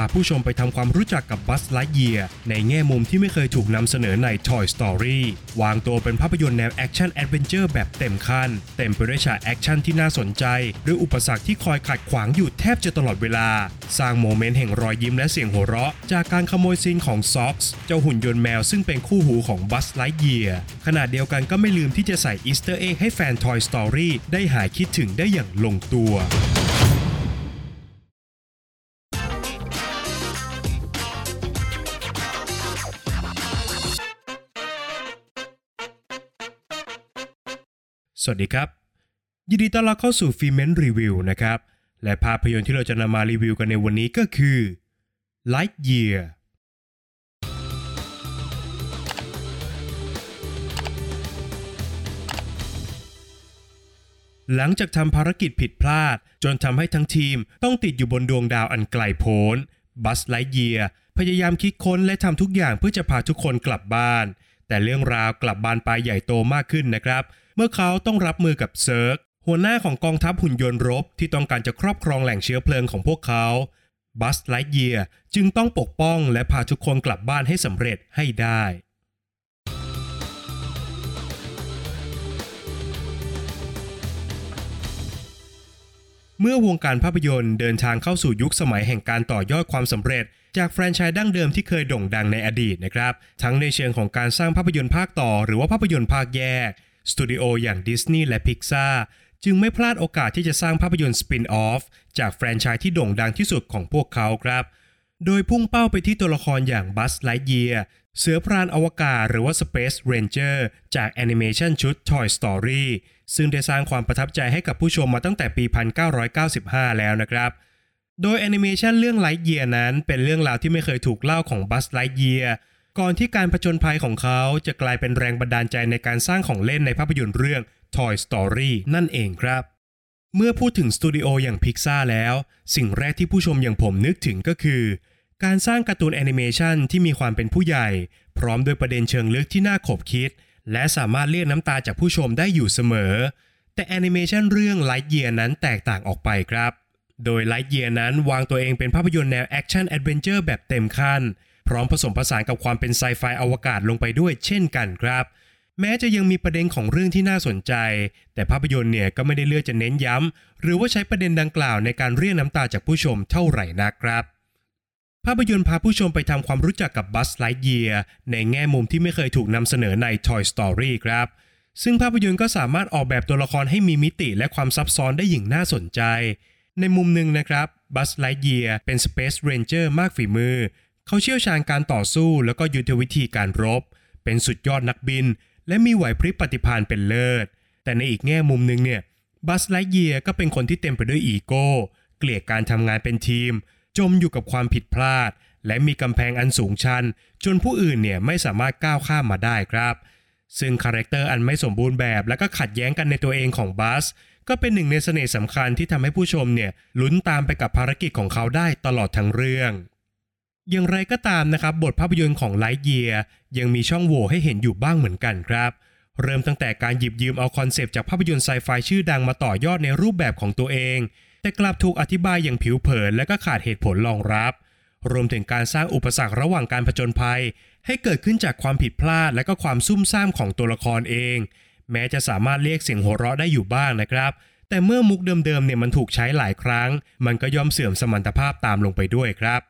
าผู้ชมไปทำความรู้จักกับ Buzz Lightyear ในแง่มุมที่ไม่เคยถูกนำเสนอใน Toy Story วางตัวเป็นภาพยนตร์แนว action adventure แบบเต็มขั้น เต็มไปด้วยฉากแอคชั่นที่น่าสนใจหรืออุปสรรคที่คอยขัดขวางอยู่แทบจะตลอดเวลา สร้าง moment แห่งรอยยิ้มและเสียงหัวเราะ จากการขโมยซีนของ Sox เจ้าหุ่นยนต์แมวซึ่งเป็นคู่หูของ Buzz Lightyear ขณะเดียวกันก็ไม่ลืมที่จะใส่ Easter Egg ให้แฟน Toy Story ได้หายคิดถึงได้อย่างลงตัว วัสดีครับ ยินดีต้อนรับเข้าสู่ฟิเมนรีวิวนะครับ และภาพยนตร์ที่เราจะนำมารีวิวกันในวันนี้ก็คือ Lightyear หลังจากทำภารกิจผิดพลาด จนทำให้ทั้งทีมต้องติดอยู่บนดวงดาวอันไกลโพ้น Buzz Lightyear พยายามคิดค้นและทำทุกอย่างเพื่อจะพาทุกคนกลับบ้าน แต่เรื่องราวกลับบานปลายใหญ่โตมากขึ้นนะครับ เมื่อเขาต้องรับมือกับ Zurg หัวหน้าของกองทัพหุ่นยนต์รบที่ต้องการจะครอบครองแหล่งเชื้อเพลิงของพวกเขา Buzz Lightyear จึงต้องปกป้องและพาทุกคนกลับบ้านให้สำเร็จให้ได้ เมื่อวงการภาพยนตร์เดินทางเข้าสู่ยุคสมัยแห่งการต่อยอดความสำเร็จ จากแฟรนไชส์ดั้งเดิมที่เคยโด่งดังในอดีตนะครับ ทั้งในเชิงของการสร้างภาพยนตร์ภาคต่อหรือว่าภาพยนตร์ภาคแยก สตูดิโออย่างดิสนีย์และพิกซาจึงไม่พลาดโอกาสที่จะสร้างภาพยนตร์ spin-off จากแฟรนไชส์ที่โด่งดังที่สุดของพวกเขาครับ โดยพุ่งเป้าไปที่ตัวละครอย่าง Buzz Lightyear เสือพรานอวกาศหรือว่า Space Ranger จากแอนิเมชันชุด Toy Story ซึ่งได้สร้างความประทับใจให้กับผู้ชมมาตั้งแต่ปี 1995 แล้วนะครับ โดยแอนิเมชันเรื่อง Lightyear นั้นเป็นเรื่องราวที่ไม่เคยถูกเล่าของ Buzz Lightyear ก่อนที่การผจญภัยของเขาจะกลายเป็นแรงบันดาลใจในการสร้างของเล่นในภาพยนตร์เรื่อง Toy Story นั่นเองครับ เมื่อพูดถึงสตูดิโออย่างพิกซาแล้ว สิ่งแรกที่ผู้ชมอย่างผมนึกถึงก็คือ การสร้างการ์ตูนแอนิเมชันที่มีความเป็นผู้ใหญ่ พร้อมด้วยประเด็นเชิงลึกที่น่าขบคิด และสามารถเรียกน้ำตาจากผู้ชมได้อยู่เสมอ แต่แอนิเมชันเรื่อง Lightyear นั้นแตกต่างออกไปครับ โดย Lightyear นั้นวางตัวเองเป็นภาพยนตร์แนว action adventure แบบเต็มขั้น พร้อมผสมผสานกับความเป็นไซไฟอวกาศลงไปด้วยเช่นกันครับ แม้จะยังมีประเด็นของเรื่องที่น่าสนใจ แต่ภาพยนตร์เนี่ยก็ไม่ได้เลือกจะเน้นย้ำ หรือว่าใช้ประเด็นดังกล่าวในการเรียกน้ำตาจากผู้ชมเท่าไหร่นักครับภาพยนตร์พาผู้ชมไปทำความรู้จักกับ Buzz Lightyear ในแง่มุมที่ไม่เคยถูกนำเสนอใน Toy Story ครับ ซึ่งภาพยนตร์ก็สามารถออกแบบตัวละครให้มีมิติและความซับซ้อนได้อย่างน่าสนใจ ในมุมหนึ่งนะครับ Buzz Lightyear เป็น Space Ranger มากฝีมือ เขาเชี่ยวชาญการต่อสู้แล้วก็ยุทธวิธีการรบ เป็นสุดยอดนักบิน และมีไหวพริบปฏิภาณเป็นเลิศ แต่ในอีกแง่มุมหนึ่งเนี่ย Buzz Lightyear ก็เป็นคนที่เต็มไปด้วยอีโก้ เกลียดการทำงานเป็นทีม จมอยู่กับความผิดพลาด และมีกำแพงอันสูงชัน จนผู้อื่นเนี่ยไม่สามารถก้าวข้ามมาได้ครับ ซึ่ง character อันไม่สมบูรณ์แบบและก็ขัดแย้งกันในตัวเองของ Buzz ก็เป็นหนึ่งในเสน่ห์สำคัญที่ทำให้ผู้ชมเนี่ยลุ้นตามไปกับภารกิจของเขาได้ตลอดทั้งเรื่อง อย่างไรก็ตามนะครับบทภาพยนตร์ของ Lightyear ยังมีช่องโหว่ให้เห็นอยู่บ้างเหมือนกันครับ เริ่มตั้งแต่การหยิบยืมเอา concept จากภาพยนตร์ไซไฟชื่อดังมาต่อยอดในรูปแบบของตัวเอง แต่กลับถูกอธิบายอย่างผิวเผินและก็ขาดเหตุผลรองรับ รวมถึงการสร้างอุปสรรคระหว่างการผจญภัย ให้เกิดขึ้นจากความผิดพลาดและก็ความซุ่มซ่ามของตัวละครเอง แม้จะสามารถเรียกเสียงหัวเราะได้อยู่บ้างนะครับ แต่เมื่อมุกเดิมๆเนี่ยมันถูกใช้หลายครั้ง มันก็ย่อมเสื่อมสมรรถภาพตามลงไปด้วยครับ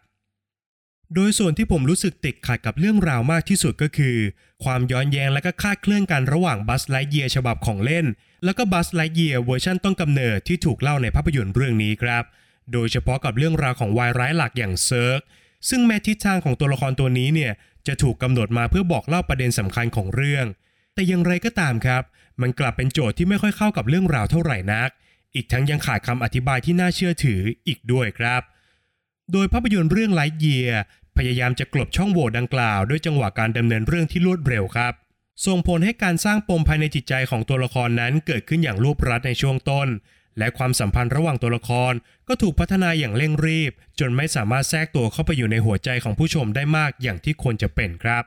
โดยส่วนที่ผมรู้สึกติดขัดกับเรื่องราวมากที่สุดก็คือ ความย้อนแย้งและก็คาดเคลื่อนกันระหว่างบัสไลเยียฉบับของเล่น แล้วก็บัสไลเยียเวอร์ชันต้นกำเนิดที่ถูกเล่าในภาพยนตร์เรื่องนี้ครับ โดยเฉพาะกับเรื่องราวของวายร้ายหลักอย่างเซิร์กซึ่งแม้ทิศทางของตัวละครตัวนี้เนี่ยจะถูกกำหนดมาเพื่อบอกเล่าประเด็นสำคัญของเรื่อง แต่อย่างไรก็ตามครับ มันกลับเป็นโจทย์ที่ไม่ค่อยเข้ากับเรื่องราวเท่าไหร่นัก อีกทั้งยังขาดคำอธิบายที่น่าเชื่อถืออีกด้วยครับ โดยภาพยนตร์เรื่องไลท์เยียพยายามจะกลบช่องโหว่ดังกล่าวด้วยจังหวะการดำเนินเรื่องที่รวดเร็วครับ ส่งผลให้การสร้างปมภายในจิตใจของตัวละครนั้นเกิดขึ้นอย่างรวบรัดในช่วงต้น และความสัมพันธ์ระหว่างตัวละครก็ถูกพัฒนาอย่างเร่งรีบ จนไม่สามารถแทรกตัวเข้าไปอยู่ในหัวใจของผู้ชมได้มากอย่างที่ควรจะเป็นครับ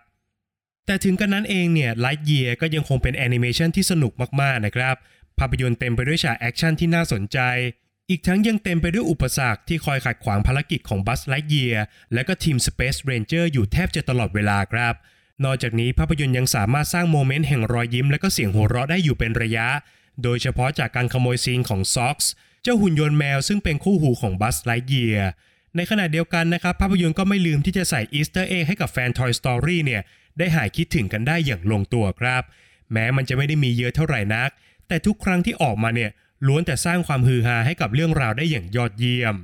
แต่ถึงกระนั้นเองเนี่ย Lightyear ก็ยังคงเป็นแอนิเมชันที่สนุกมากๆนะครับภาพยนตร์เต็มไปด้วยฉากแอคชั่นที่น่าสนใจ อีกทั้งยังเต็มไปด้วยอุปสรรคที่คอยขัดขวางภารกิจของ Buzz Lightyear และก็ทีม Space Ranger อยู่แทบจะตลอดเวลาครับ นอกจากนี้ภาพยนตร์ยังสามารถสร้าง moment แห่งรอยยิ้มและก็เสียงหัวเราะได้อยู่เป็นระยะ โดยเฉพาะจากการขโมยซีนของซ็อกส์เจ้าหุ่นยนต์แมวซึ่งเป็นคู่หูของ Buzz Lightyear ในขณะเดียวกันนะครับ ภาพยนตร์ก็ไม่ลืมที่จะใส่ Easter Egg ให้กับแฟน Toy Story เนี่ยได้หายคิดถึงกันได้อย่างลงตัวครับ แม้มันจะไม่ได้มีเยอะเท่าไหร่นัก แต่ทุกครั้งที่ออกมาเนี่ย ล้วนแต่สร้างความฮือฮาให้กับเรื่องราวได้อย่างยอดเยี่ยม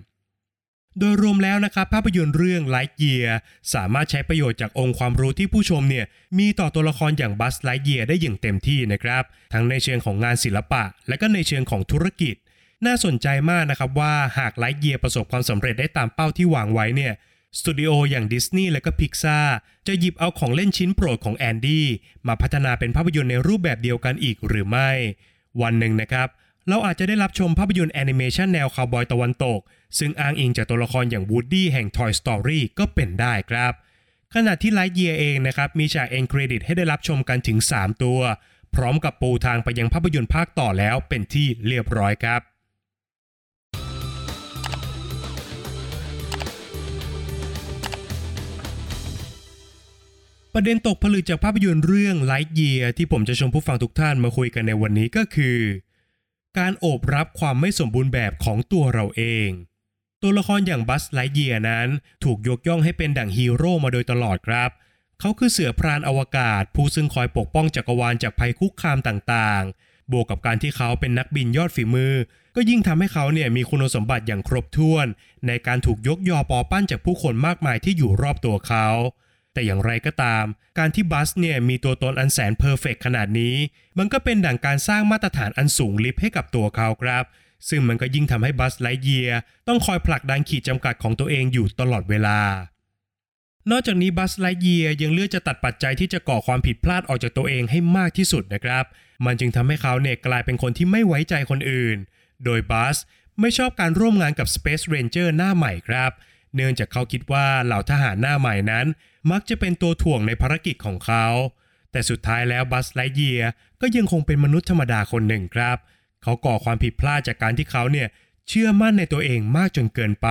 โดยรวมแล้วนะครับภาพยนตร์เรื่อง Lightyear สามารถใช้ประโยชน์จากองค์ความรู้ที่ผู้ชมเนี่ยมีต่อตัวละครอย่าง Buzz Lightyear ได้อย่างเต็มที่นะครับ ทั้งในเชิงของงานศิลปะ และก็ในเชิงของธุรกิจ น่าสนใจมากนะครับว่าหาก Lightyear ประสบความสำเร็จได้ตามเป้าที่วางไว้เนี่ยสตูดิโออย่างดิสนีย์และก็พิกซาจะหยิบเอาของเล่นชิ้นโปรดของ Andy มาพัฒนาเป็นภาพยนตร์ในรูปแบบเดียวกันอีกหรือไม่ วันหนึ่งนะครับ เราอาจจะได้รับชมภาพยนตร์แอนิเมชันแนวคาวบอยตะวันตก ซึ่งอ้างอิงจากตัวละครอย่าง Woody แห่ง Toy Story ก็เป็นได้ครับ ขณะที่ Lightyear เองนะครับมีฉากเอ็นเครดิตให้ได้รับชมกันถึง 3 ตัว พร้อมกับปูทางไปยังภาพยนตร์ภาคต่อแล้วเป็นที่เรียบร้อยครับประเด็นตกผลึกจากภาพยนตร์เรื่อง Lightyear ที่ผมจะชวนผู้ฟังทุกท่านมาคุยกันในวันนี้ก็คือ การโอบรับความไม่สมบูรณ์แบบของตัวเราเอง ตัวละครอย่าง Buzz Lightyear นั้นถูกยกย่องให้เป็นดั่งฮีโร่มาโดยตลอดครับ เขาคือเสือพรานอวกาศ ผู้ซึ่งคอยปกป้องจักรวาลจากภัยคุกคามต่างๆ บวกกับการที่เขาเป็นนักบินยอดฝีมือ ก็ยิ่งทำให้เขาเนี่ยมีคุณสมบัติอย่างครบถ้วน ในการถูกยกยอปอปั้นจากผู้คนมากมายที่อยู่รอบตัวเขา แต่อย่างไรก็ตาม การที่ Buzz เนี่ยมีตัวตนอันแสน perfect ขนาดนี้ มันก็เป็นดั่งการสร้างมาตรฐานอันสูงลิ่วให้กับตัวเขาครับ ซึ่งมันก็ยิ่งทำให้บัสไลเยียต้องคอยผลักดันขีดจำกัดของตัวเองอยู่ตลอดเวลานอกจากนี้บัสไลเยียยังเลือกจะตัดปัจจัยที่จะก่อความผิดพลาดออกจากตัวเองให้มากที่สุดนะครับ มันจึงทำให้เขาเนี่ยกลายเป็นคนที่ไม่ไว้ใจคนอื่น โดยบัสไม่ชอบการร่วมงานกับ Space Ranger หน้าใหม่ครับ เนื่องจากเขาคิดว่าเหล่าทหารหน้าใหม่นั้น มักจะเป็นตัวถ่วงในภารกิจของเขา แต่สุดท้ายแล้วบัสไลเยียก็ยังคงเป็นมนุษย์ธรรมดาคนหนึ่งครับ เขาก่อความผิดพลาดจากการที่เขาเนี่ยเชื่อมั่นในตัวเองมากจนเกินไป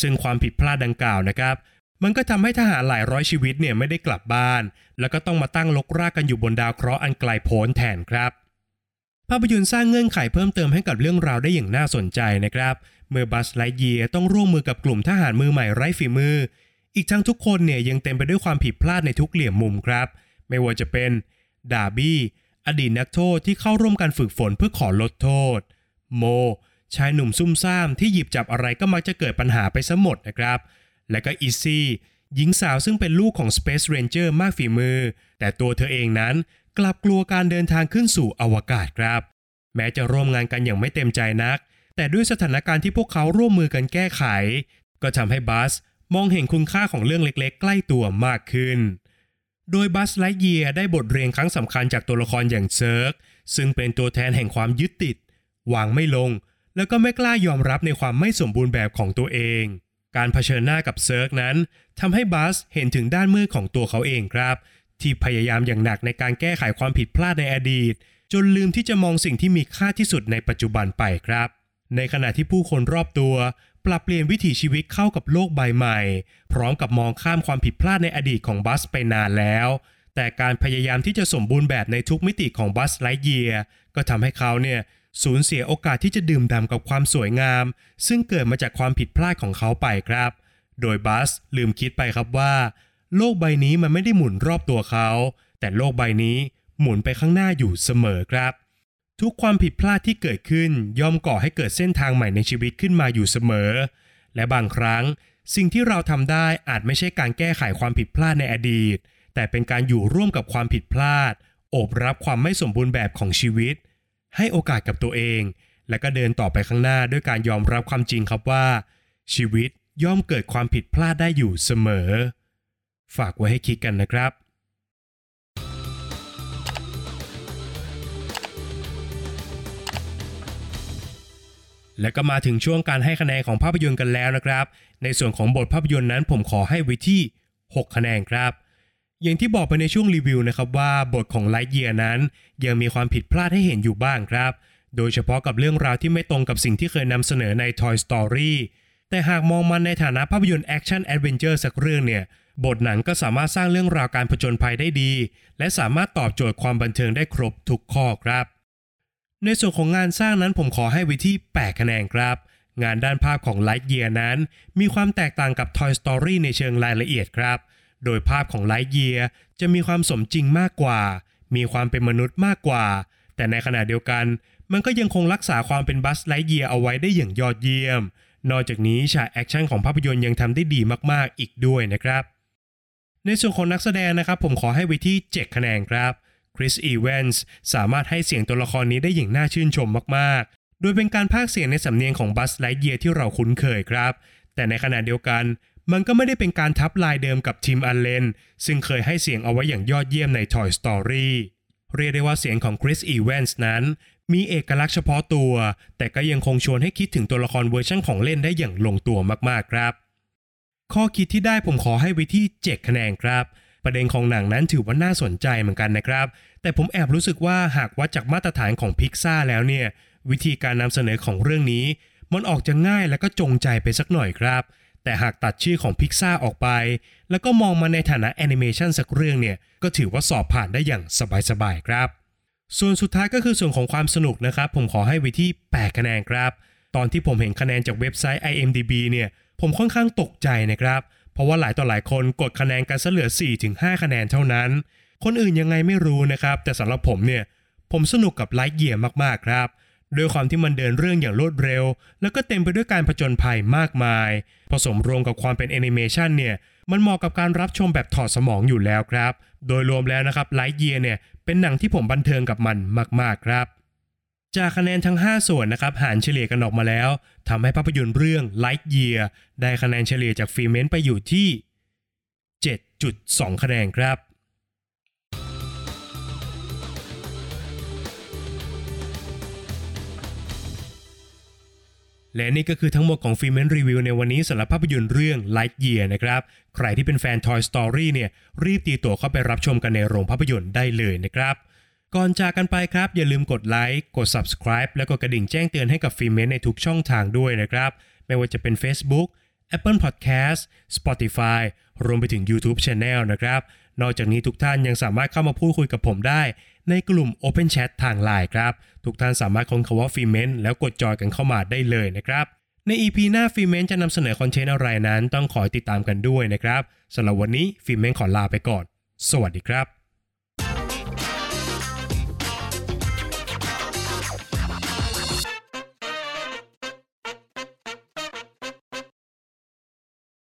ซึ่งความผิดพลาดดังกล่าวนะครับ มันก็ทำให้ทหารหลายร้อยชีวิตเนี่ยไม่ได้กลับบ้าน แล้วก็ต้องมาตั้งลกรากกันอยู่บนดาวเคราะห์อันไกลโพ้นแทนครับภาพยนตร์สร้างเงื่อนไขเพิ่มเติมให้กับเรื่องราวได้อย่างน่าสนใจนะครับ เมื่อบัสไลเยียต้องร่วมมือกับกลุ่มทหารมือใหม่ไร้ฝีมือ อีกทั้งทุกคนเนี่ยยังเต็มไปด้วยความผิดพลาดในทุกเหลี่ยมมุมครับ ไม่ว่าจะเป็น Darby อดีตนักโทษที่เข้าร่วมการฝึกฝนเพื่อขอลดโทษ Mo ชายหนุ่มซุ่มซ่ามที่หยิบจับอะไรก็มักจะเกิดปัญหาไปซะหมดนะครับ และก็ Izzy หญิงสาวซึ่งเป็นลูกของ Space Ranger มากฝีมือ แต่ตัวเธอเองนั้นกลับกลัวการเดินทางขึ้นสู่อวกาศครับ แม้จะร่วมงานกันอย่างไม่เต็มใจนัก แต่ด้วยสถานการณ์ที่พวกเขาร่วมมือกันแก้ไข ก็ทำให้ Buzzมองเห็นคุณค่าของเรื่องเล็กๆ ใกล้ตัวมากขึ้น โดย Buzz Lightyear ได้บทเรียนครั้งสำคัญจากตัวละครอย่าง Zurg ซึ่งเป็นตัวแทนแห่งความยึดติดวางไม่ลง แล้วก็ไม่กล้ายอมรับในความไม่สมบูรณ์แบบของตัวเอง การเผชิญหน้ากับ Zurg นั้นทำให้ Buzz เห็นถึงด้านมืดของตัวเขาเองครับ ที่พยายามอย่างหนักในการแก้ไขความผิดพลาดในอดีต จนลืมที่จะมองสิ่งที่มีค่าที่สุดในปัจจุบันไปครับ ในขณะที่ผู้คนรอบตัว ปรับเปลี่ยนวิถีชีวิตเข้ากับโลกใบใหม่ พร้อมกับมองข้ามความผิดพลาดในอดีตของบัสไปนานแล้ว แต่การพยายามที่จะสมบูรณ์แบบในทุกมิติของบัสไลเยียก็ทำให้เขาเนี่ยสูญเสียโอกาสที่จะดื่มด่ำกับความสวยงาม ซึ่งเกิดมาจากความผิดพลาดของเขาไปครับ โดยบัสลืมคิดไปครับว่า โลกใบนี้มันไม่ได้หมุนรอบตัวเขา แต่โลกใบนี้หมุนไปข้างหน้าอยู่เสมอครับ ทุกความผิดพลาดที่เกิดขึ้นย่อมก่อให้เกิดเส้นทางใหม่ในชีวิตขึ้นมาอยู่เสมอ และบางครั้ง สิ่งที่เราทำได้อาจไม่ใช่การแก้ไขความผิดพลาดในอดีต แต่เป็นการอยู่ร่วมกับความผิดพลาด โอบรับความไม่สมบูรณ์แบบของชีวิต ให้โอกาสกับตัวเอง และก็เดินต่อไปข้างหน้าด้วยการยอมรับความจริงครับว่า ชีวิตย่อมเกิดความผิดพลาดได้อยู่เสมอ ฝากไว้ให้คิดกันนะครับ และก็มาถึงช่วงการให้คะแนนของภาพยนตร์กันแล้วนะครับ ในส่วนของบทภาพยนตร์นั้นผมขอให้ไว้ที่ 6 คะแนนครับ อย่างที่บอกไปในช่วงรีวิวนะครับว่าบทของ Lightyear นั้น ยังมีความผิดพลาดให้เห็นอยู่บ้างครับ โดยเฉพาะกับเรื่องราวที่ไม่ตรงกับสิ่งที่เคยนำเสนอใน Toy Story แต่หากมองมันในฐานะภาพยนตร์แอคชั่น adventure สักเรื่องเนี่ย บทหนังก็สามารถสร้างเรื่องราวการผจญภัยได้ดี และสามารถตอบโจทย์ความบันเทิงได้ครบทุกข้อครับ ในส่วนของงานสร้างนั้นผมขอให้ไว้ที่ 8 คะแนนครับ งานด้านภาพของ Lightyear นั้น มีความแตกต่างกับ Toy Story ในเชิงรายละเอียดครับ โดยภาพของ Lightyear จะมีความสมจริงมากกว่า มีความเป็นมนุษย์มากกว่า แต่ในขณะเดียวกัน มันก็ยังคงรักษาความเป็น Buzz Lightyear เอาไว้ได้อย่างยอดเยี่ยม นอกจากนี้ฉากแอคชั่นของภาพยนตร์ยังทำได้ดีมากๆอีกด้วยนะครับ ในส่วนของนักแสดงนะครับ ผมขอให้ไว้ที่ 7 คะแนนครับ Chris Evans สามารถให้เสียงตัวละครนี้ได้อย่างน่าชื่นชมมากๆ โดยเป็นการพากย์เสียงในสำเนียงของ Buzz Lightyear ที่เราคุ้นเคยครับ แต่ในขณะเดียวกัน มันก็ไม่ได้เป็นการทับลายเดิมกับ Tim Allen ซึ่งเคยให้เสียงเอาไว้อย่างยอดเยี่ยมใน Toy Story เรียกได้ว่าเสียงของ Chris Evans นั้น มีเอกลักษณ์เฉพาะตัว แต่ก็ยังคงชวนให้คิดถึงตัวละครเวอร์ชันของเล่นได้อย่างลงตัวมากๆครับ ข้อคิดที่ได้ผมขอให้ไว้ที่ 7 คะแนนครับ ประเด็นของหนังนั้นถือว่าน่าสนใจเหมือนกันนะครับ แต่ผมแอบรู้สึกว่าหากวัดจากมาตรฐานของพิกซ่าแล้วเนี่ย วิธีการนำเสนอของเรื่องนี้ มันออกจะง่ายและก็จงใจไปสักหน่อยครับ แต่หากตัดชื่อของพิกซ่าออกไป แล้วก็มองมาในฐานะแอนิเมชันสักเรื่องเนี่ย ก็ถือว่าสอบผ่านได้อย่างสบายๆครับ ส่วนสุดท้ายก็คือส่วนของความสนุกนะครับ ผมขอให้ไว้ที่ 8 คะแนนครับ ตอนที่ผมเห็นคะแนนจากเว็บไซต์ IMDb เนี่ย ผมค่อนข้างตกใจนะครับ เพราะว่าหลายต่อหลายคนกดคะแนนกันเหลือ 4-5 คะแนนเท่านั้น คนอื่นยังไงไม่รู้นะครับ แต่สำหรับผมเนี่ย ผมสนุกกับ Lightyear มากๆครับด้วยความที่มันเดินเรื่องอย่างรวดเร็ว แล้วก็เต็มไปด้วยการผจญภัยมากมาย ผสมรวมกับความเป็นแอนิเมชันเนี่ย มันเหมาะกับการรับชมแบบถอดสมองอยู่แล้วครับ โดยรวมแล้วนะครับ Lightyear เนี่ย เป็นหนังที่ผมบันเทิงกับมันมาก ๆ ครับ จากคะแนนทั้ง 5 ส่วนนะครับหารเฉลี่ยกันออกมาแล้วทำให้ภาพยนตร์เรื่อง Lightyear ได้คะแนนเฉลี่ยจากฟีเมนต์ไปอยู่ที่ 7.2 คะแนนครับ และนี่ก็คือทั้งหมดของฟิเมนรีวิวในวันนี้สำหรับภาพยนตร์เรื่อง Lightyear นะครับ ใครที่เป็นแฟน Toy Story เนี่ยรีบตีตั๋วเข้าไปรับชมกันในโรงภาพยนตร์ได้เลยนะครับ ก่อนจากกันไปครับ อย่าลืมกดไลค์กด Subscribe และกดกระดิ่งแจ้งเตือนให้กับฟิเมนในทุกช่องทางด้วยนะครับ ไม่ว่าจะเป็น Facebook Apple Podcast Spotify รวมไปถึง YouTube Channel นะครับ นอกจากนี้ทุกท่านยังสามารถเข้ามาพูดคุยกับผมได้ ในกลุ่ม Open Chat ทางไลน์ครับ ทุกท่านสามารถค้นคำว่าฟิเมนแล้วกดจอยกันเข้ามาได้เลยนะครับ ใน EP หน้าฟิเมนจะนำเสนอคอนเทนต์อะไรนั้น ต้องขอติดตามกันด้วยนะครับสำหรับวันนี้ฟิเมนขอลาไปก่อน สวัสดีครับ